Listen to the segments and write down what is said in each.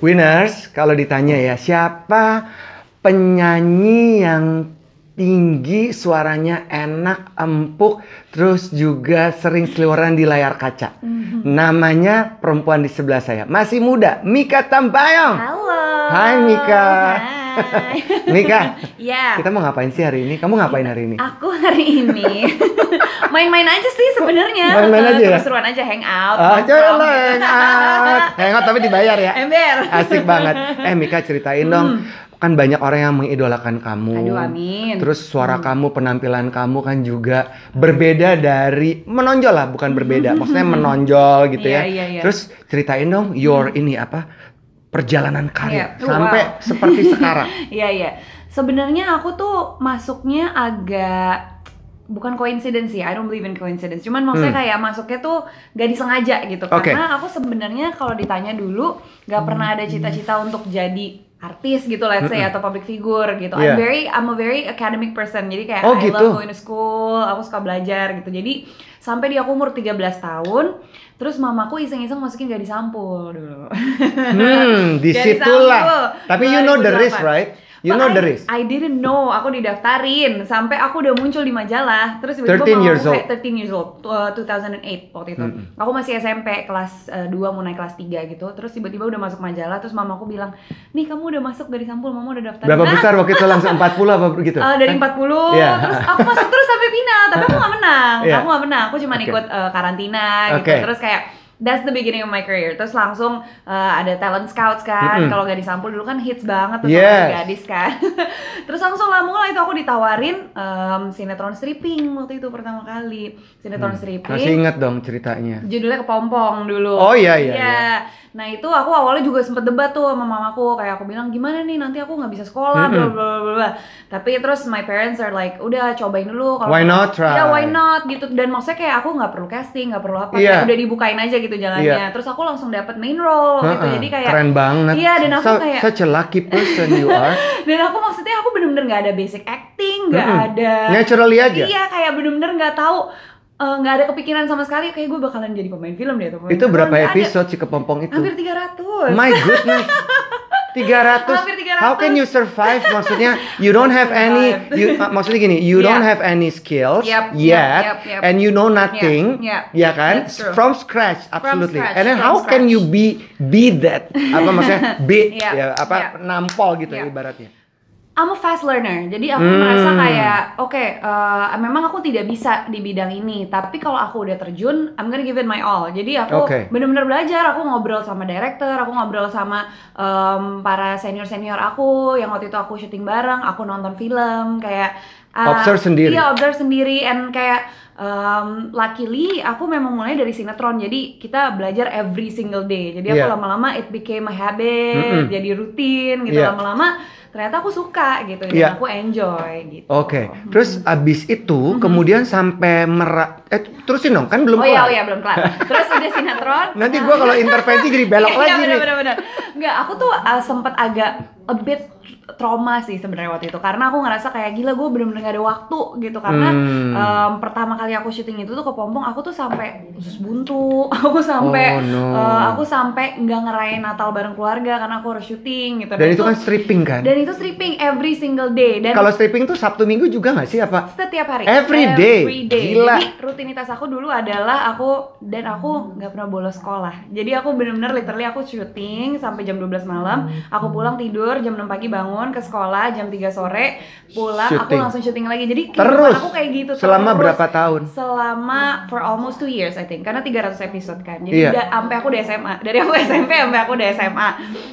Winners, kalau ditanya ya, siapa penyanyi yang tinggi, suaranya enak, empuk, terus juga sering seliweran di layar kaca. Mhm. Namanya perempuan di sebelah saya, masih muda, Mika Tambayong. Halo. Hai, Mika. Hai. Mika, Ya. kita mau ngapain sih hari ini? Kamu ngapain hari ini? Aku hari ini main-main aja sih sebenarnya. Main-main aja ya? Seru-seruan aja hangout. Ah, coba hangout. Hangout tapi dibayar ya. Ember. Asik banget. Eh Mika ceritain dong, kan banyak orang yang mengidolakan kamu. Hmm. Aduh, amin. Hmm. Terus suara kamu, penampilan kamu kan juga berbeda dari menonjol lah, bukan berbeda. Maksudnya menonjol gitu ya. Iya, iya, iya. Terus ceritain dong your ini apa? Perjalanan karir Iya. sampai Wow. seperti sekarang. Iya iya. Sebenarnya aku tuh masuknya agak bukan coincidence ya. I don't believe in coincidence. Cuman maksudnya Hmm. kayak masuknya tuh gak disengaja gitu. Oke. Karena aku sebenarnya kalau ditanya dulu gak pernah ada cita-cita untuk jadi artis gitu let's say atau public figure gitu. Iya. I'm very I'm a very academic person. Jadi kayak Oh, I gitu. love going to school, aku suka belajar gitu. Jadi sampai di aku umur 13 tahun, terus mamaku iseng-iseng masukin gadis sampul dulu. Hmm, di situlah. Tapi you know the risk, 2008. right? You But know I, the risk. I didn't know, aku didaftarin sampai aku udah muncul di majalah. Terus tiba-tiba 13 mamaku years old. kayak 13 years old, uh, 2008 waktu itu. Mm-mm. Aku masih SMP kelas uh, 2 mau naik kelas 3 gitu. Terus tiba-tiba udah masuk majalah, terus mamaku bilang, "Nih, kamu udah masuk dari sampul, mama udah daftar." Berapa Nah, besar waktu itu langsung 40 apa begitu? Uh, dari Kan? 40 Iya. terus aku masuk terus sampai final tapi aku nggak menang Iya. aku nggak menang aku cuma Oke. ikut uh, karantina gitu Oke. terus kayak that's the beginning of my career terus langsung uh, ada talent scouts kan Mm-mm. kalau gak disampul dulu kan hits banget tuh Yes. sama gadis kan terus langsung lah mulai itu aku ditawarin um, sinetron stripping waktu itu pertama kali sinetron stripping Hmm. Masih ingat dong ceritanya. judulnya kepompong dulu. Oh, iya, iya, Iya. iya. Nah itu aku awalnya juga sempet debat tuh sama mamaku kayak aku bilang gimana nih nanti aku nggak bisa sekolah bla bla bla bla. Tapi terus my parents are like udah cobain dulu kalau Why not try? Ya why not gitu dan maksudnya kayak aku nggak perlu casting nggak perlu apa kayak udah dibukain aja gitu jalannya. Iya. Terus aku langsung dapet main role gitu Heeh, jadi kayak keren banget. Iya, dan aku So- kayak- such a lucky person you are. dan aku maksudnya aku bener-bener nggak ada basic acting nggak Mm-mm. ada Naturally aja. Iya kayak bener-bener nggak tahu eh, nggak ada kepikiran sama sekali kayak gue bakalan jadi pemain film deh atau pemain Itu film. berapa ada. episode si kepompong itu? Hampir 300. My goodness. 300. Hampir 300. How can you survive? Maksudnya you don't have any you uh, maksudnya gini, you don't Yeah. have any skills Yep, yet yep, yep, yep. and you know nothing. Yeah, Ya yeah. kan? That's true. From scratch, absolutely. scratch, and then from how can scratch. you be be that? Apa maksudnya be Yeah, ya apa yeah. nampol gitu ya Yeah. ibaratnya. I'm a fast learner, jadi aku Hmm. merasa kayak, oke, eh, memang aku tidak bisa di bidang ini, tapi kalau aku udah terjun, I'm gonna give it my all. Jadi aku Oke. bener-bener belajar, aku ngobrol sama director, aku ngobrol sama em, para senior-senior aku, yang waktu itu aku syuting bareng, aku nonton film, kayak uh, Observe sendiri. Iya, observe sendiri, and kayak em, luckily aku memang mulai dari sinetron, jadi kita belajar every single day. Jadi aku Iya. lama-lama it became a habit, Mm-mm. jadi rutin gitu Iya. lama-lama ternyata aku suka gitu dan Iya. aku enjoy gitu. Oke, terus abis itu Mhm. kemudian sampai merak, eh terusin dong, kan belum oh iya, kelar. oh iya belum kelar. Terus udah sinetron. Nanti gua kalau intervensi jadi belok Iya, lagi bener, nih. bener, bener. Nggak, aku tuh uh, sempet agak a bit trauma sih sebenarnya waktu itu karena aku ngerasa kayak gila gue bener-bener gak ada waktu gitu karena Hmm. um, pertama kali aku syuting itu tuh ke Pompong aku tuh sampai usus buntu aku sampai Oh, no. uh, aku sampai nggak ngerayain Natal bareng keluarga karena aku harus syuting gitu Dan itu kan stripping kan? dan itu stripping every single day dan Kalau stripping tuh Sabtu Minggu juga nggak sih apa? setiap hari Every day. Every day. Gila. jadi rutinitas aku dulu adalah aku dan aku nggak pernah bolos sekolah jadi aku bener-bener literally aku syuting sampai jam 12 malam aku pulang tidur jam 6 pagi bangun ke sekolah jam 3 sore pulang aku Syuting. langsung syuting lagi jadi Terus. aku kayak gitu Selama terus. berapa tahun? selama for almost two years I think karena 300 episode kan jadi Iya. udah sampai aku udah SMA dari aku SMP sampai aku udah SMA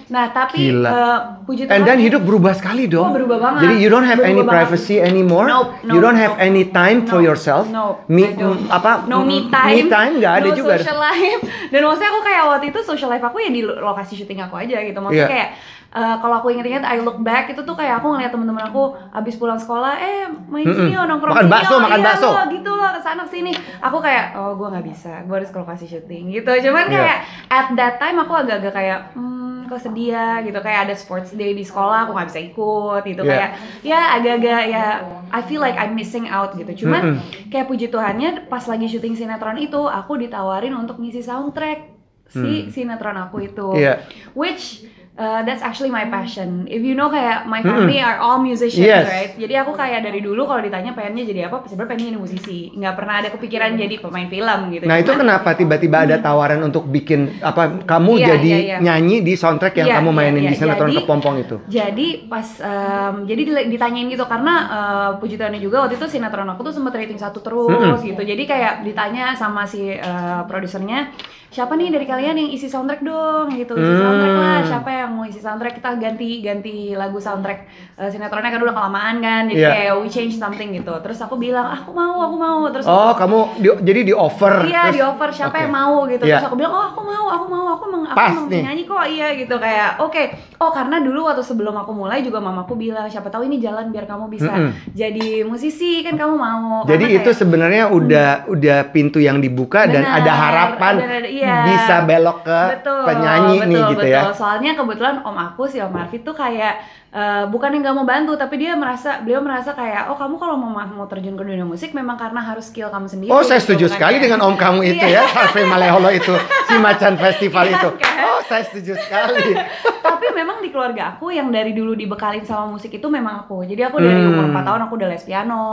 nah tapi Gila. eh, puji Tuhan And then hidup berubah sekali dong. Oh, berubah banget. Jadi you don't have Berubah any banget. privacy anymore. Nope, you nope, don't have nope. any time for No, yourself. no, Me, mm, apa? no mm, me time, Me time nggak ada no juga. social life. Dan maksudnya aku kayak waktu itu social life aku ya di lo- lokasi syuting aku aja gitu. Maksudnya Iya. kayak eh, kalau aku inget-inget I look back itu tuh kayak aku ngeliat temen-temen aku abis pulang sekolah eh main sini Mm-mm. yuk nongkrong Makan sini bakso, yuk. makan Iya, bakso. lo, gitu loh ke sana sini aku kayak oh gue nggak bisa gue harus ke lokasi syuting gitu cuman Iya. kayak at that time aku agak-agak kayak hmm kok sedih ya gitu kayak ada sports day di sekolah aku nggak bisa ikut gitu Iya. kayak ya agak-agak ya I feel like I'm missing out gitu cuman Mm-mm. kayak puji Tuhannya pas lagi syuting sinetron itu aku ditawarin untuk ngisi soundtrack si Hmm. sinetron aku itu Iya. which Uh, that's actually my passion. If you know kayak my family are all musicians, Yes. right? Jadi aku kayak dari dulu kalau ditanya pengennya jadi apa, sebenarnya pengen jadi musisi. Nggak pernah ada kepikiran jadi pemain film gitu. Nah itu kenapa tiba-tiba ada tawaran untuk bikin apa kamu Iya, jadi iya, iya. nyanyi di soundtrack yang Iya, kamu iya, mainin iya. di sinetron Jadi- kepompong itu? Jadi pas em, jadi ditanyain gitu karena eh, puji Tuhannya juga waktu itu sinetron aku tuh sempet rating satu terus gitu. Jadi kayak ditanya sama si eh, produsernya siapa nih dari kalian yang isi soundtrack dong gitu isi Hmm. soundtrack lah siapa yang mau isi soundtrack kita ganti ganti lagu soundtrack eh, sinetronnya kan udah kelamaan kan jadi Iya. kayak we change something gitu terus aku bilang aku mau aku mau terus Oh kamu di- jadi di offer? Iya terus- di offer siapa Oke. yang mau gitu Iya. terus aku bilang oh aku mau aku mau aku emang aku Pas nih. nyanyi kok iya gitu kayak oke oh karena dulu waktu sebelum aku mulai juga mamaku bilang siapa tahu ini jalan biar kamu bisa Mm-mm. jadi musisi kan kamu mau Jadi Karena itu kayak- sebenarnya udah udah pintu yang dibuka dan Benar, ada harapan ada- ada- iya. bisa belok ke betul, penyanyi betul, nih gitu betul. ya. Soalnya kebetulan om aku si Om Arfi tuh kayak eh, bukan yang gak mau bantu, tapi dia merasa beliau merasa kayak oh kamu kalau mau mau terjun ke dunia musik memang karena harus skill kamu sendiri. Oh saya gitu, setuju bukan sekali kayak- dengan om kamu itu Iya. ya, Cafe Maleholo itu, si Macan Festival Iya itu. kan? Oh saya setuju sekali. tapi memang di keluarga aku yang dari dulu dibekalin sama musik itu memang aku jadi aku dari Hmm. umur 4 tahun aku udah les piano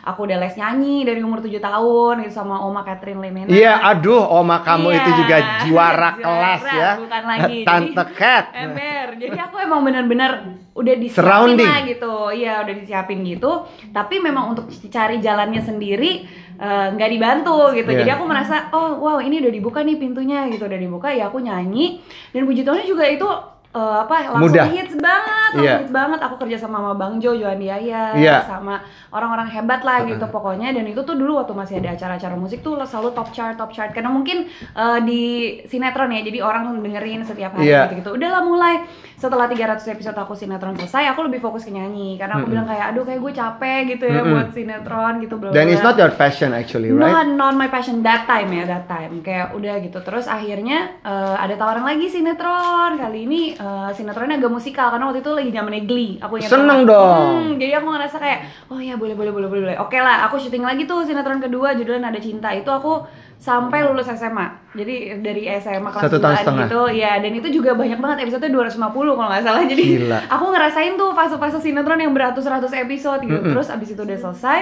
aku udah les nyanyi dari umur 7 tahun gitu sama oma Catherine Lemena Iya, aduh oma kamu Iya, itu juga juara juara, kelas ya. bukan lagi. Tante Cat. Ember. Jadi aku emang bener-bener udah disiapin lah gitu. Iya udah disiapin gitu. Tapi memang untuk cari jalannya sendiri eh, nggak dibantu gitu. Iya. jadi aku merasa oh wow ini udah dibuka nih pintunya gitu. Udah dibuka ya aku nyanyi. Dan puji Tuhannya juga itu eh, apa langsung Mudah. hits banget langsung Iya. hits banget aku kerja sama sama Bang Jo Joan Diaya Iya. sama orang-orang hebat lah gitu pokoknya dan itu tuh dulu waktu masih ada acara-acara musik tuh selalu top chart top chart karena mungkin eh, di sinetron ya jadi orang dengerin setiap hari Iya. gitu-gitu udahlah mulai setelah 300 episode aku sinetron selesai aku lebih fokus ke nyanyi karena aku Mm-mm. bilang kayak aduh kayak gue capek gitu ya Mm-mm. buat sinetron gitu bla Dan it's not your passion actually, right? Not, not my passion that time ya, that time. Kayak udah gitu. Terus akhirnya eh, ada tawaran lagi sinetron. Kali ini eh, sinetronnya agak musikal karena waktu itu lagi zamannya Glee. Aku ingat Seneng banget. dong. Hmm, jadi aku ngerasa kayak, oh ya boleh boleh boleh boleh. Oke lah, aku syuting lagi tuh sinetron kedua judulnya Nada Cinta. Itu aku sampai lulus SMA. Jadi dari SMA kelas Satu tahun 9 setengah. gitu. Ya, dan itu juga banyak banget episode 250 kalau nggak salah. Jadi Gila. aku ngerasain tuh fase-fase sinetron yang beratus-ratus episode gitu. Mm-mm. Terus abis itu udah selesai,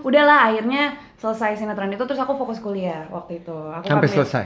udahlah akhirnya selesai sinetron itu terus aku fokus kuliah waktu itu. Aku Sampai ngambil- selesai.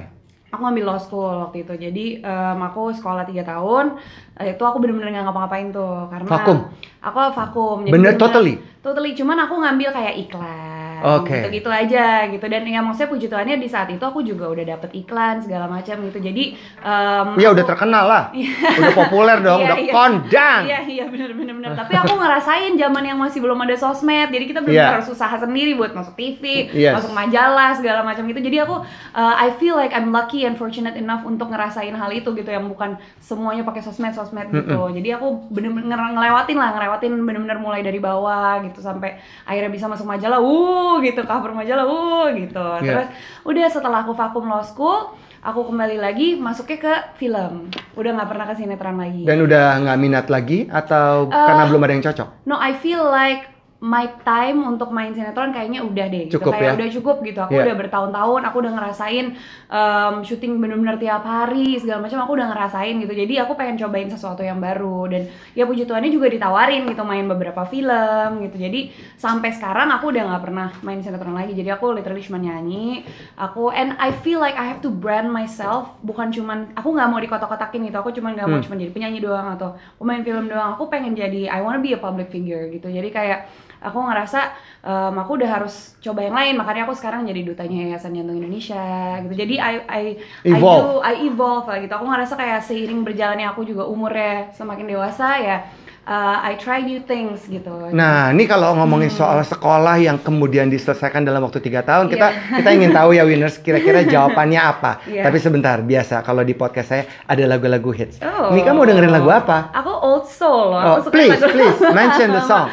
Aku ngambil law school waktu itu. Jadi em, aku sekolah tiga tahun. eh, Itu aku bener-bener nggak ngapa-ngapain tuh karena Vakum? Aku vakum. Bener, bener-bener- totally? Totally. Cuman aku ngambil kayak iklan. Oke. Gitu-gitu aja gitu. Dan ya maksudnya puji Tuhannya di saat itu aku juga udah dapet iklan segala macam gitu. Jadi em, Ya aku- udah terkenal lah. udah populer dong, Iya, udah iya. kondang. Iya iya bener bener bener. Tapi aku ngerasain zaman yang masih belum ada sosmed, jadi kita belum Iya. harus usaha sendiri buat masuk TV, Yes. masuk majalah segala macam itu. Jadi aku uh, I feel like I'm lucky and fortunate enough untuk ngerasain hal itu gitu yang bukan semuanya pakai sosmed sosmed gitu. Jadi aku bener-bener nge- ngelewatin lah, ngelewatin bener-bener mulai dari bawah gitu sampai akhirnya bisa masuk majalah, uh gitu cover majalah, uh gitu. Iya. Terus udah setelah aku vakum law school aku kembali lagi masuknya ke film udah nggak pernah ke sinetron lagi Dan udah nggak minat lagi atau Eh, karena belum ada yang cocok? No, I feel like my time untuk main sinetron kayaknya udah deh gitu. Cukup kayak ya? udah cukup gitu. Aku Iya. udah bertahun-tahun aku udah ngerasain um, syuting bener-bener tiap hari segala macam aku udah ngerasain gitu. Jadi aku pengen cobain sesuatu yang baru. Dan ya puji Tuhannya juga ditawarin gitu main beberapa film gitu. Jadi sampai sekarang aku udah nggak pernah main sinetron lagi. Jadi aku literally cuma nyanyi. Aku and I feel like I have to brand myself. Bukan cuman aku nggak mau dikotak-kotakin gitu. Aku cuman nggak mau Hmm. cuma jadi penyanyi doang atau pemain film doang. Aku pengen jadi I wanna be a public figure gitu. Jadi kayak aku ngerasa em, aku udah harus coba yang lain makanya aku sekarang jadi dutanya Yayasan Jantung Indonesia gitu jadi I I Evolve. I do I evolve lah gitu aku ngerasa kayak seiring berjalannya aku juga umurnya semakin dewasa ya uh, I try new things gitu Nah, ini kalau ngomongin Hmm. soal sekolah yang kemudian diselesaikan dalam waktu tiga tahun, kita Iya. kita ingin tahu ya winners kira-kira jawabannya apa. Iya. Tapi sebentar, biasa kalau di podcast saya ada lagu-lagu hits. Oh. Ini kamu dengerin lagu apa? Aku old soul loh. Oh, Aku suka please, lagu- please mention the song,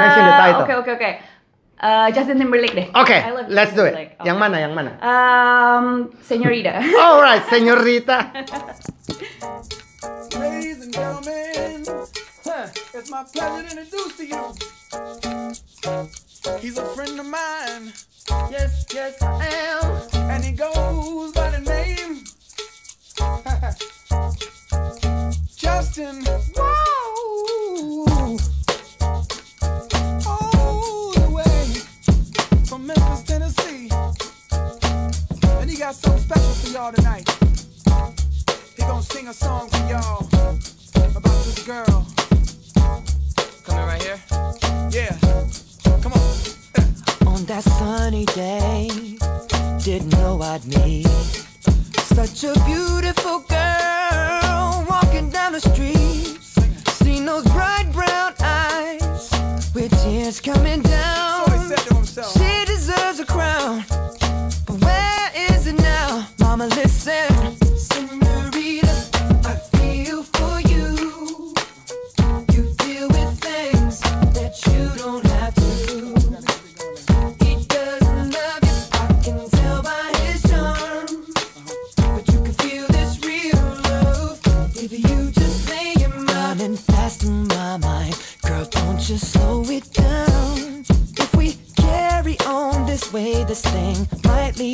mention the title. Oke oke oke. Eh, Justin Timberlake deh. Oke, I love let's do it. Timberlake. Yang mana? Yang mana? Um, Señorita. Alright, señorita. Ladies and gentlemen, huh, it's my pleasure to introduce to you. He's a friend of mine, yes yes I am.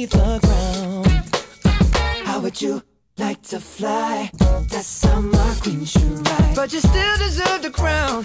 The ground. How would you like to fly? That's how my queen should ride. But you still deserve the crown.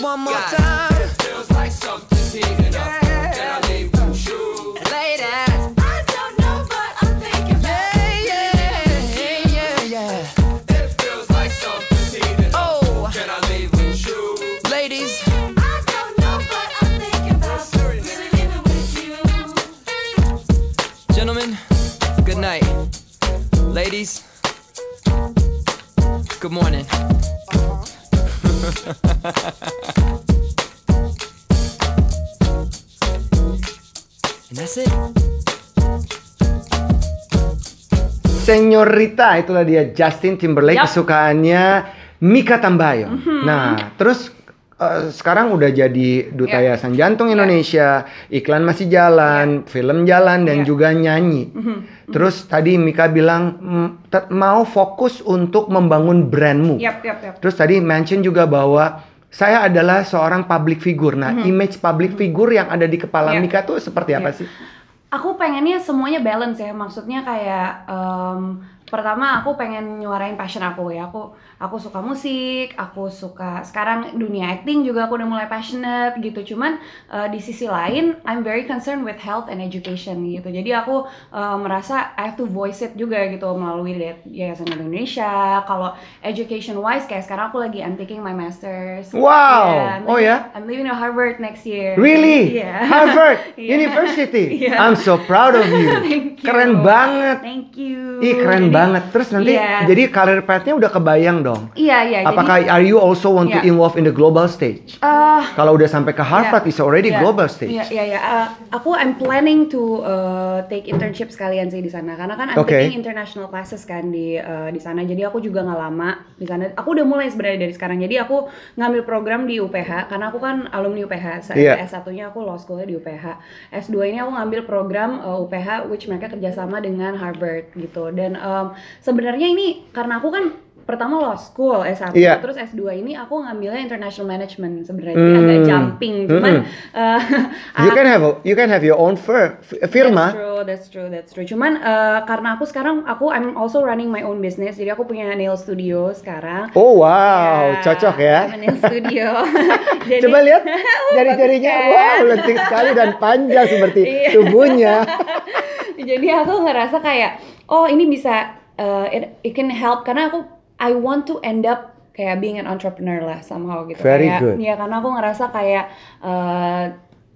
One more time. It feels like something's heating up. Can I leave with you? Ladies, I don't know what I'm thinking about. Yeah, yeah, yeah, yeah. It feels like something's heating up. Oh, can I leave with you? Ladies, I don't know what I'm thinking about. Really living with you. Gentlemen, good night. Ladies, good morning. And that's it. Senyorita itulah dia Justin Timberlake Yap. kesukaannya Mika Tambayong. Nah, terus eh, sekarang udah jadi duta Ya. yayasan jantung Indonesia, iklan masih jalan, film jalan dan Ya. juga nyanyi. Terus tadi Mika bilang mm, mau fokus untuk membangun brandmu. Yap, yap, yap. Terus tadi mention juga bahwa saya adalah seorang public figure. Nah, image public figure yang ada di kepala Iya. Mika tuh seperti apa Iya. sih? Aku pengennya semuanya balance ya, maksudnya kayak em, pertama aku pengen nyuarain passion aku ya. Aku aku suka musik, aku suka sekarang dunia acting juga aku udah mulai passionate gitu. Cuman uh, di sisi lain I'm very concerned with health and education gitu. Jadi aku uh, merasa I have to voice it juga gitu melalui Yayasan Indonesia. Kalau education wise kayak sekarang aku lagi I'm taking my masters. Wow. Yeah, Oh, ya? I'm leaving Harvard next year. Really? Yeah. Harvard Yeah. University. Yeah. I'm so proud of you. Thank you. Keren banget. Thank you. Ih, keren Jadi- banget. Terus nanti Iya. jadi karir path-nya udah kebayang dong. Iya, iya. jadi- Apakah are you also want to Iya. involve in the global stage? Eh, Kalau udah sampai ke Harvard, Iya. it's already Iya. global stage. Iya, iya, iya. Uh, aku I'm planning to uh, take internship sekalian sih di sana karena kan I'm Oke. taking international classes kan di uh, di sana. Jadi aku juga nggak lama di sana. Aku udah mulai sebenarnya dari sekarang. Jadi aku ngambil program di UPH karena aku kan alumni UPH. Iya. S1-nya aku law school di UPH. S2 ini aku ngambil program uh, UPH which mereka kerjasama dengan Harvard gitu. Dan um, sebenarnya ini karena aku kan pertama law school S1 Iya. terus S2 ini aku ngambilnya international management sebenarnya Hmm. agak jumping cuman uh, You can have a- you can have your own fir- f- That's firma. true, that's true, that's true. Cuman uh, karena aku sekarang aku I'm also running my own business. Jadi aku punya nail studio sekarang. Oh wow, cocok ya. I'm a nail studio. Jadi, Coba lihat Oh, jari-jarinya. kan? Wow, lentik sekali dan panjang seperti Iya. tubuhnya. Jadi aku ngerasa kayak oh ini bisa uh, it, it can help karena aku I want to end up kayak being an entrepreneur lah somehow gitu. Very kayak, good. Ya karena aku ngerasa kayak uh,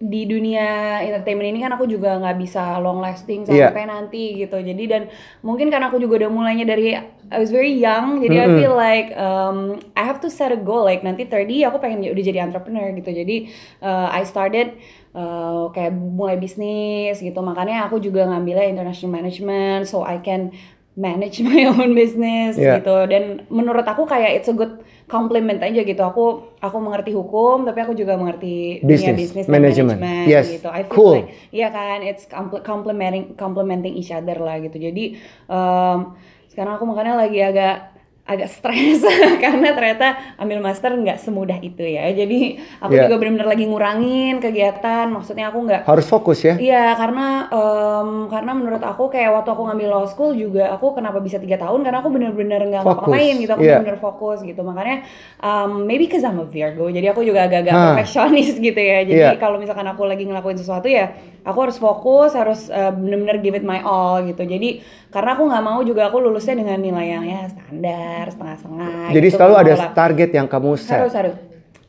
di dunia entertainment ini kan aku juga nggak bisa long lasting Iya. sampai nanti gitu. Jadi dan mungkin karena aku juga udah mulainya dari I was very young, jadi I Mm-mm. feel like um, I have to set a goal like nanti 30 aku pengen udah jadi entrepreneur gitu. Jadi uh, I started uh, kayak mulai bisnis gitu. Makanya aku juga ngambilnya international management so I can manage my own business Yeah. gitu. Dan menurut aku kayak it's a good compliment aja gitu. Aku aku mengerti hukum tapi aku juga mengerti dunia Business, bisnis dan management. manajemen Yes, gitu. I feel cool. like Iya kan, it's compl- complementing complementing each other lah gitu. Jadi um, sekarang aku makanya lagi agak agak stres karena ternyata ambil master nggak semudah itu ya. Jadi aku Iya. juga benar-benar lagi ngurangin kegiatan. Maksudnya aku nggak Harus fokus ya. Iya karena em, karena menurut aku kayak waktu aku ngambil law school juga aku kenapa bisa tiga tahun karena aku bener-bener nggak ngapa-ngapain gitu aku iya. bener-bener fokus gitu makanya um, maybe cause I'm a Virgo jadi aku juga agak-agak perfeksionis gitu ya jadi Iya. kalau misalkan aku lagi ngelakuin sesuatu ya aku harus fokus harus uh, bener-bener give it my all gitu jadi karena aku nggak mau juga aku lulusnya dengan nilai yang ya standar setengah-setengah Jadi gitu, selalu ada lah. target yang kamu set. Harus harus.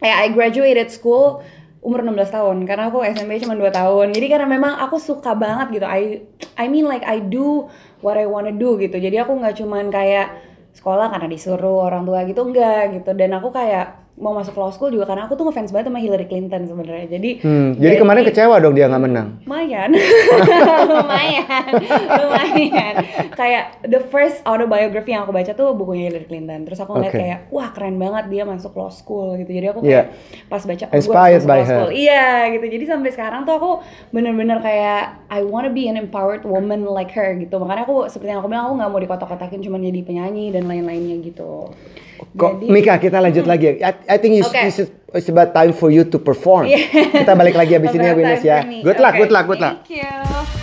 Kayak I graduated school umur 16 tahun karena aku SMP cuma 2 tahun. Jadi karena memang aku suka banget gitu. I I mean like I do what I wanna do gitu. Jadi aku nggak cuman kayak sekolah karena disuruh orang tua gitu enggak gitu. Dan aku kayak mau masuk law school juga karena aku tuh ngefans banget sama Hillary Clinton sebenarnya. Jadi Hmm, jadi kemarin kecewa dong dia nggak menang. lumayan lumayan lumayan kayak the first autobiography yang aku baca tuh bukunya Hillary Clinton terus aku ngeliat Oke. kayak wah keren banget dia masuk law school gitu jadi aku kayak pas baca oh, Inspired masuk by law her. school. iya gitu jadi sampai sekarang tuh aku bener-bener kayak I wanna be an empowered woman like her gitu makanya aku seperti yang aku bilang aku nggak mau dikotak-kotakin cuma jadi penyanyi dan lain-lainnya gitu Kok Jadi- Mika kita lanjut lagi. I, think Oke. you should- it's about time for you to perform. Iya. Kita balik lagi abis ini ya Winners ya. Good luck, Oke. good luck, good luck. Thank you.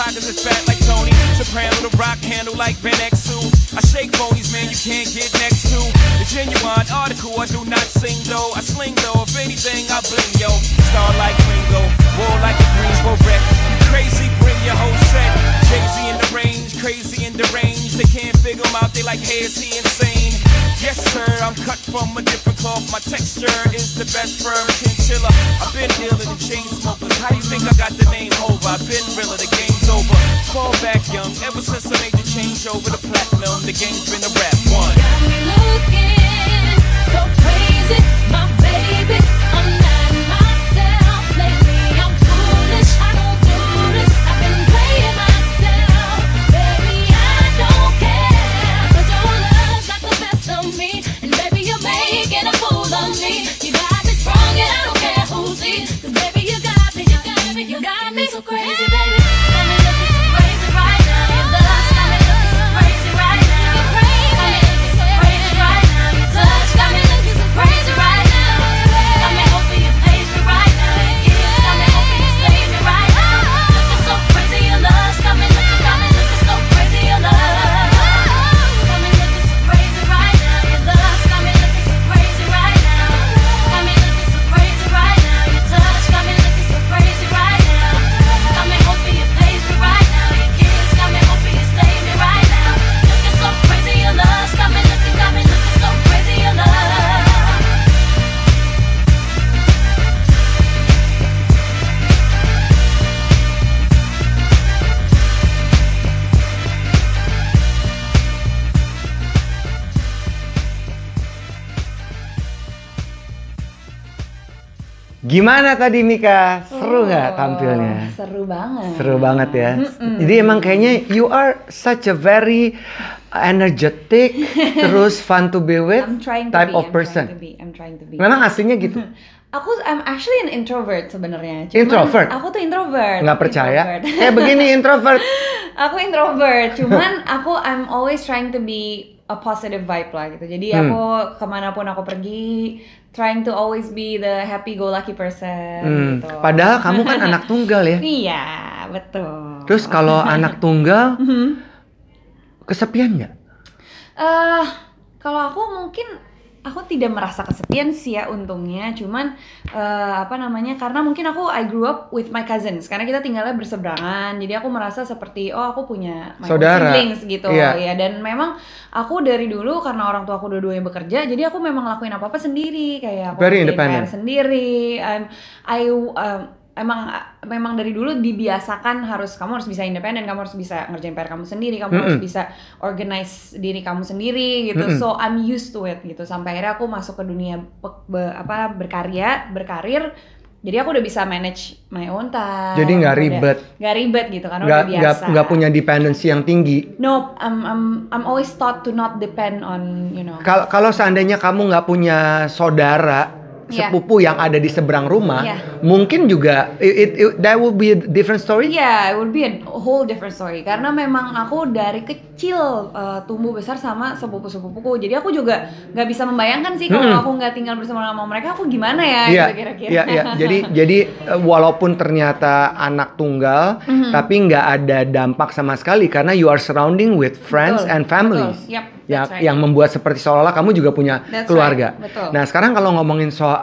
pockets is fat like Tony. Soprano, the rock handle like Ben X2. I shake phonies, man, you can't get next to. The genuine article, I do not sing though. I sling though, if anything, I bling yo. Star like Ringo, war like a Greensboro wreck. Crazy, bring your whole set. Jay-Z in the range, crazy in the range. They can't figure him out, they like, hey, is he insane? Yes, sir, I'm cut from a different cloth. My texture is the best firm chinchilla. I've been dealing in chain smokers. How you think I got the name over? I've been realer, the game's over. Fall back young, ever since I made the change over the platinum, the game's been a rap one. Got me looking Gimana tadi Mika? Seru nggak Oh, tampilnya? Seru banget. Seru banget ya. Jadi emang kayaknya you are such a very energetic, terus fun to be with I'm trying to type be, of I'm person. Trying to be, I'm trying to be. Memang aslinya gitu. Aku I'm actually an introvert sebenarnya. Introvert? Aku tuh introvert. Nggak percaya? Introvert. Kayak begini introvert. aku introvert, cuman aku I'm always trying to be a positive vibe lah gitu. Jadi Hmm. aku ke mana pun aku pergi, trying to always be the happy go lucky person Hmm, gitu. Padahal kamu kan anak tunggal ya. Iya, betul. Terus kalau anak tunggal, kesepian nggak? eh kalau aku mungkin aku tidak merasa kesepian sih ya untungnya cuman eh, apa namanya karena mungkin aku I grew up with my cousins karena kita tinggalnya berseberangan jadi aku merasa seperti oh aku punya my Saudara. siblings gitu Iya. ya dan memang aku dari dulu karena orang tua aku dua-duanya bekerja jadi aku memang lakuin apa apa sendiri kayak aku Very independent. Sendiri I'm, I um, emang memang dari dulu dibiasakan harus kamu harus bisa independen kamu harus bisa ngerjain PR kamu sendiri kamu harus Mm-mm. bisa organize diri kamu sendiri gitu Mm-mm. so I'm used to it gitu sampai akhirnya aku masuk ke dunia pe- be- apa berkarya berkarir jadi aku udah bisa manage my own time Jadi nggak ribet. nggak ribet gitu karena Nggak udah biasa nggak punya dependency yang tinggi. no I'm I'm I'm always taught to not depend on you know Kalau kalau seandainya kamu nggak punya saudara Iya. sepupu yang ada di seberang rumah, Iya. mungkin juga it, it- it- that would be a different story. Iya, it would be a whole different story. Karena memang aku dari kecil uh, tumbuh besar sama sepupu-sepupuku. Jadi aku juga nggak bisa membayangkan sih kalau Mm-mm. aku nggak tinggal bersama sama mereka, aku gimana ya Iya, gitu kira-kira. iya, iya. Jadi, jadi eh, walaupun ternyata anak tunggal, Mhm. tapi nggak ada dampak sama sekali karena you are surrounding with friends Betul, and families. betul. Yep, yang right. yang membuat seperti seolah-olah kamu juga punya That's keluarga. right, betul. Nah, sekarang kalau ngomongin soal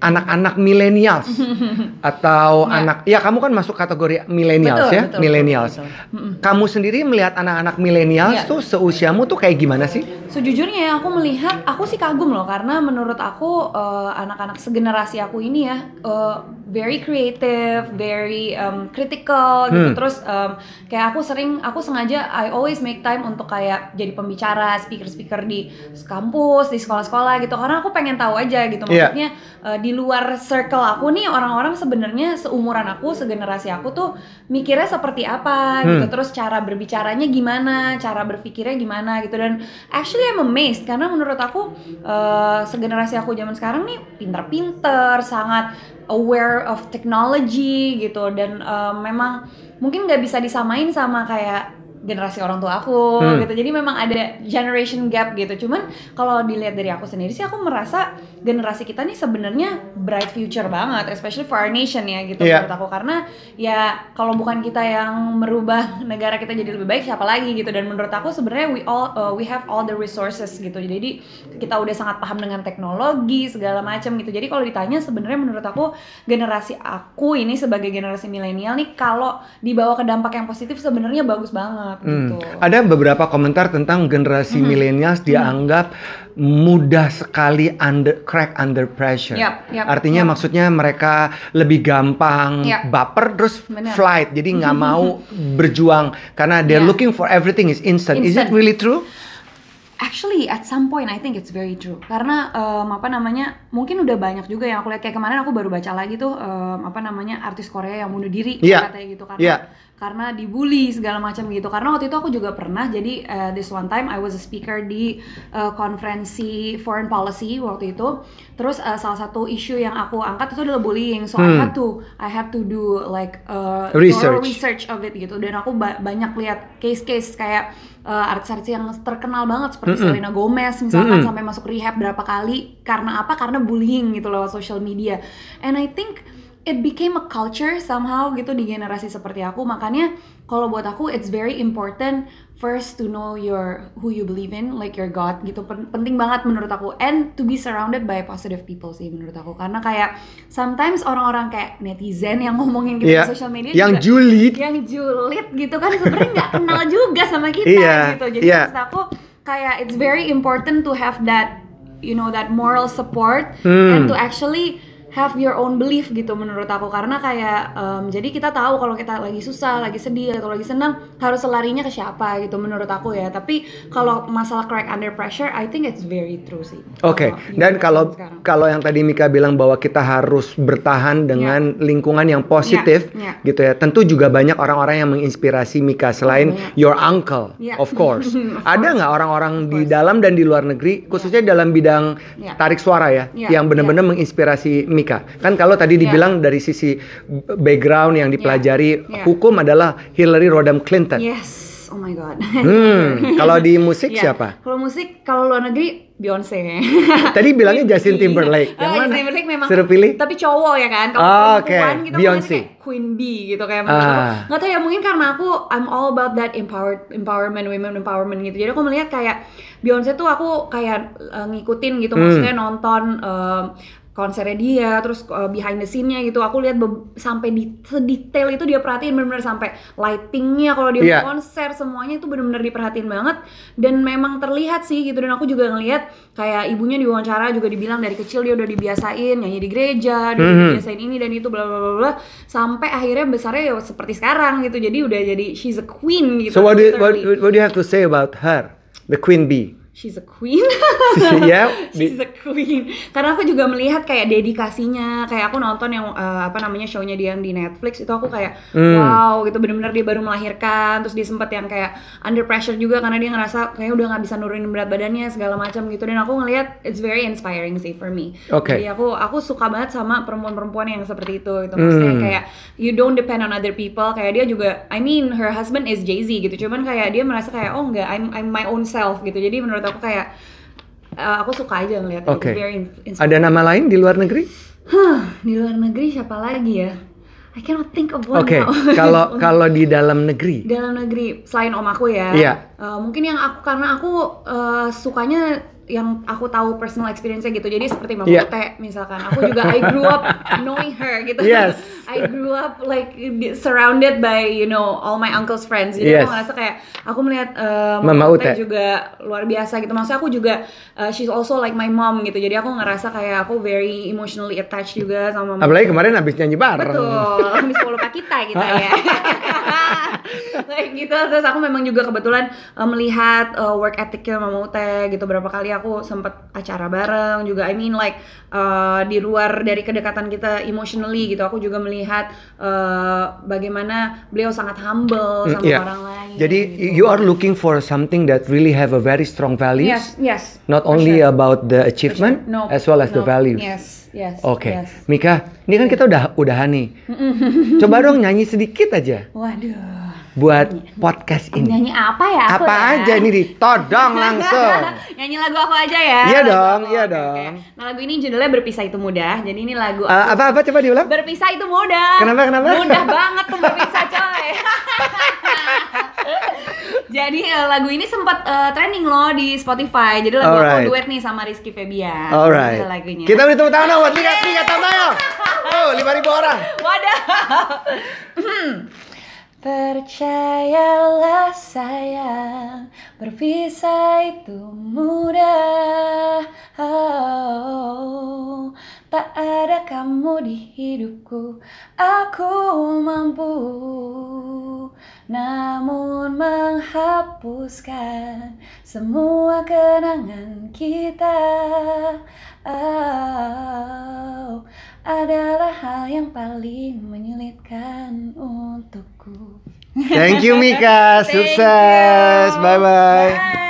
anak-anak millennials atau Ya. anak ya kamu kan masuk kategori millennials Betul, ya, betul, millennials. betul, betul. Mm-mm. Kamu sendiri melihat anak-anak millennials Iya. tuh seusiamu tuh kayak gimana sih? Sejujurnya ya aku melihat aku sih kagum loh karena menurut aku eh, anak-anak segenerasi aku ini ya eh, very creative, very um, critical gitu. Hmm. Terus em, kayak aku sering aku sengaja I always make time untuk kayak jadi pembicara, speaker-speaker di kampus, di sekolah-sekolah gitu. Karena aku pengen tahu aja gitu. Iya. Maksudnya eh, di luar circle aku nih orang-orang sebenarnya seumuran aku, segenerasi aku tuh mikirnya seperti apa gitu. Hmm. Terus cara berbicaranya gimana, cara berpikirnya gimana gitu dan actually I'm amazed karena menurut aku eh, segenerasi aku zaman sekarang nih pinter-pinter, sangat aware of technology gitu. Dan eh, memang mungkin nggak bisa disamain sama kayak generasi orang tua aku Hmm. gitu. Jadi memang ada generation gap gitu. Cuman kalau dilihat dari aku sendiri sih aku merasa generasi kita nih sebenarnya bright future banget especially for our nation ya gitu Iya. menurut aku. Karena ya kalau bukan kita yang merubah negara kita jadi lebih baik siapa lagi gitu. Dan menurut aku sebenarnya we all uh, we have all the resources gitu. Jadi kita udah sangat paham dengan teknologi segala macam gitu. Jadi kalau ditanya sebenarnya menurut aku generasi aku ini sebagai generasi milenial nih kalau dibawa ke dampak yang positif sebenarnya bagus banget Hmm. gitu Ada beberapa komentar tentang generasi millennials dianggap mudah sekali under crack under pressure. Yap, yap, Artinya yap. maksudnya mereka lebih gampang Yap. baper terus Benar. flight. Jadi nggak mau berjuang karena they're Yeah. looking for everything is instant. Is it Instant. really true? Actually, at some point I think it's very true. Karena em, apa namanya, mungkin udah banyak juga yang aku lihat kayak kemarin aku baru baca lagi tuh em, apa namanya artis Korea yang bunuh diri Iya. katanya gitu karena Iya. Karena dibully segala macam gitu. Karena waktu itu aku juga pernah jadi eh, this one time I was a speaker di eh, konferensi foreign policy waktu itu. Terus eh, salah satu isu yang aku angkat itu adalah bullying. So I Hmm. had to I had to do like uh, Research. thorough research of it gitu dan aku ba- banyak lihat case-case kayak uh, artis-artis yang terkenal banget seperti Mm-mm. Selena Gomez misalkan Mm-mm. sampai masuk rehab berapa kali karena apa karena bullying gitu lewat social media and I think it became a culture somehow gitu di generasi seperti aku makanya kalau buat aku it's very important first to know your who you believe in like your God gitu Pen- penting banget menurut aku and to be surrounded by positive people sih menurut aku karena kayak sometimes orang-orang kayak netizen yang ngomongin gitu Iya. di social media Yang juga- julid. yang julid gitu kan sebenarnya nggak kenal juga sama kita Iya, gitu jadi iya. maksud aku kayak it's very important to have that you know that moral support Hmm. and to actually have your own belief gitu menurut aku karena kayak em, jadi kita tahu kalau kita lagi susah lagi sedih atau lagi senang harus larinya ke siapa gitu menurut aku ya tapi kalau masalah crack under pressure I think it's very true sih Oke, Kalau di dan kalau kalau yang tadi Mika bilang bahwa kita harus bertahan dengan lingkungan yang positif, Ya, ya. gitu ya. Tentu juga banyak orang-orang yang menginspirasi Mika selain banyak. your uncle, Ya. of course. Of Ada nggak orang-orang di dalam dan di luar negeri, khususnya dalam bidang Ya. tarik suara ya, Ya, yang benar-benar menginspirasi Mika? Kan kalau tadi Ya. dibilang dari sisi background yang dipelajari, Ya. hukum adalah Hillary Rodham Clinton. yes oh my god Hmm, kalau di musik Ya, siapa? Kalau musik, kalau luar negeri Beyonce. Tadi bilangnya Justin Timberlake. Oh, Yang Justin mana? Timberlake memang. Suruh pilih? Tapi cowok ya kan. Kalau Oh, perempuan oke. kita Beyonce. kayak Queen Bee gitu kayak. Ah. Nggak tahu ya mungkin karena aku I'm all about that empowered empowerment women empowerment gitu. Jadi aku melihat kayak Beyonce tuh aku kayak uh, ngikutin gitu Hmm. maksudnya nonton um, konsernya dia terus uh, behind the scene-nya gitu aku lihat sampai di sedetail itu dia perhatiin benar-benar sampai lightingnya kalau dia Iya. konser semuanya itu benar-benar diperhatiin banget dan memang terlihat sih gitu dan aku juga ngelihat kayak ibunya diwawancara juga dibilang dari kecil dia udah dibiasain nyanyi di gereja dia udah Mhm. dibiasain ini dan itu bla bla bla sampai akhirnya besarnya ya seperti sekarang gitu jadi udah jadi she's a queen gitu So what do you, what, what do you have to say about her, the Queen Bee? She's a queen ya, She's a queen. Karena aku juga melihat kayak dedikasinya, kayak aku nonton yang eh, apa namanya show-nya dia yang di Netflix itu aku kayak Hmm. wow gitu bener-bener dia baru melahirkan, terus dia sempat yang kayak under pressure juga karena dia ngerasa kayak udah nggak bisa nurunin berat badannya segala macam gitu dan aku ngelihat it's very inspiring sih for me. Oke. Jadi aku aku suka banget sama perempuan-perempuan yang seperti itu gitu maksudnya Hmm. kayak you don't depend on other people kayak dia juga I mean her husband is Jay Z gitu cuman kayak dia merasa kayak oh enggak I'm I'm my own self gitu jadi menurut aku kayak uh, aku suka aja ngeliat Oke. it's very in- inspiring. ada nama lain di luar negeri? Huh, di luar negeri siapa lagi ya I cannot think of one Oke, kalau kalau di dalam negeri, dalam negeri selain om aku ya Iya. uh, mungkin yang aku karena aku uh, sukanya yang aku tahu personal experience-nya gitu. Jadi seperti Mama Iya. Ute misalkan. Aku juga I grew up knowing her gitu. Yes. I grew up like surrounded by you know all my uncle's friends. Jadi Yes. aku ngerasa kayak aku melihat uh, Mama Mama, Ute. Juga luar biasa gitu. Maksudnya aku juga uh, she's also like my mom gitu. Jadi aku ngerasa kayak aku very emotionally attached juga sama Mama Apalagi kemarin habis nyanyi bareng. Betul, habis Kak kita kita ya. Kayak gitu, terus aku memang juga kebetulan uh, melihat uh, work ethicnya Mama Ute gitu berapa kali aku sempet acara bareng juga. I mean like uh, di luar dari kedekatan kita emotionally gitu, aku juga melihat uh, bagaimana beliau sangat humble Mm, sama iya. orang lain. Jadi gitu. you are looking for something that really have a very strong values. Yes, yes. Not only sure. about the For sure. achievement No, as well as the no. values. Yes, yes. Oke, yes. Mika, ini kan kita udah udahan nih. Coba dong nyanyi sedikit aja Waduh. Buat podcast ini. Nyanyi apa ya aku Apa ya? aja ini ditodong langsung. Nyanyi lagu aku aja ya. Iya dong, iya dong. oke. Nah lagu ini judulnya Berpisah Itu Mudah. Jadi ini lagu aku. apa apa coba diulang? Berpisah itu mudah. Kenapa, kenapa? Mudah banget tuh berpisah coy. Jadi eh, lagu ini sempat eh, trending loh di Spotify. Jadi lagu Alright. aku duet nih sama Rizky Febian. Alright. Itu lagunya. Kita beri tepuk tangan dong buat Mika Tamayo. Oh, 5000 orang. Wadah. Percayalah sayang, berpisah itu mudah. Oh, tak ada kamu di hidupku, aku mampu. Namun menghapuskan semua kenangan kita. Oh, adalah hal yang paling menyulitkan untukku. Thank you Mika, sukses. you. Bye bye. Bye.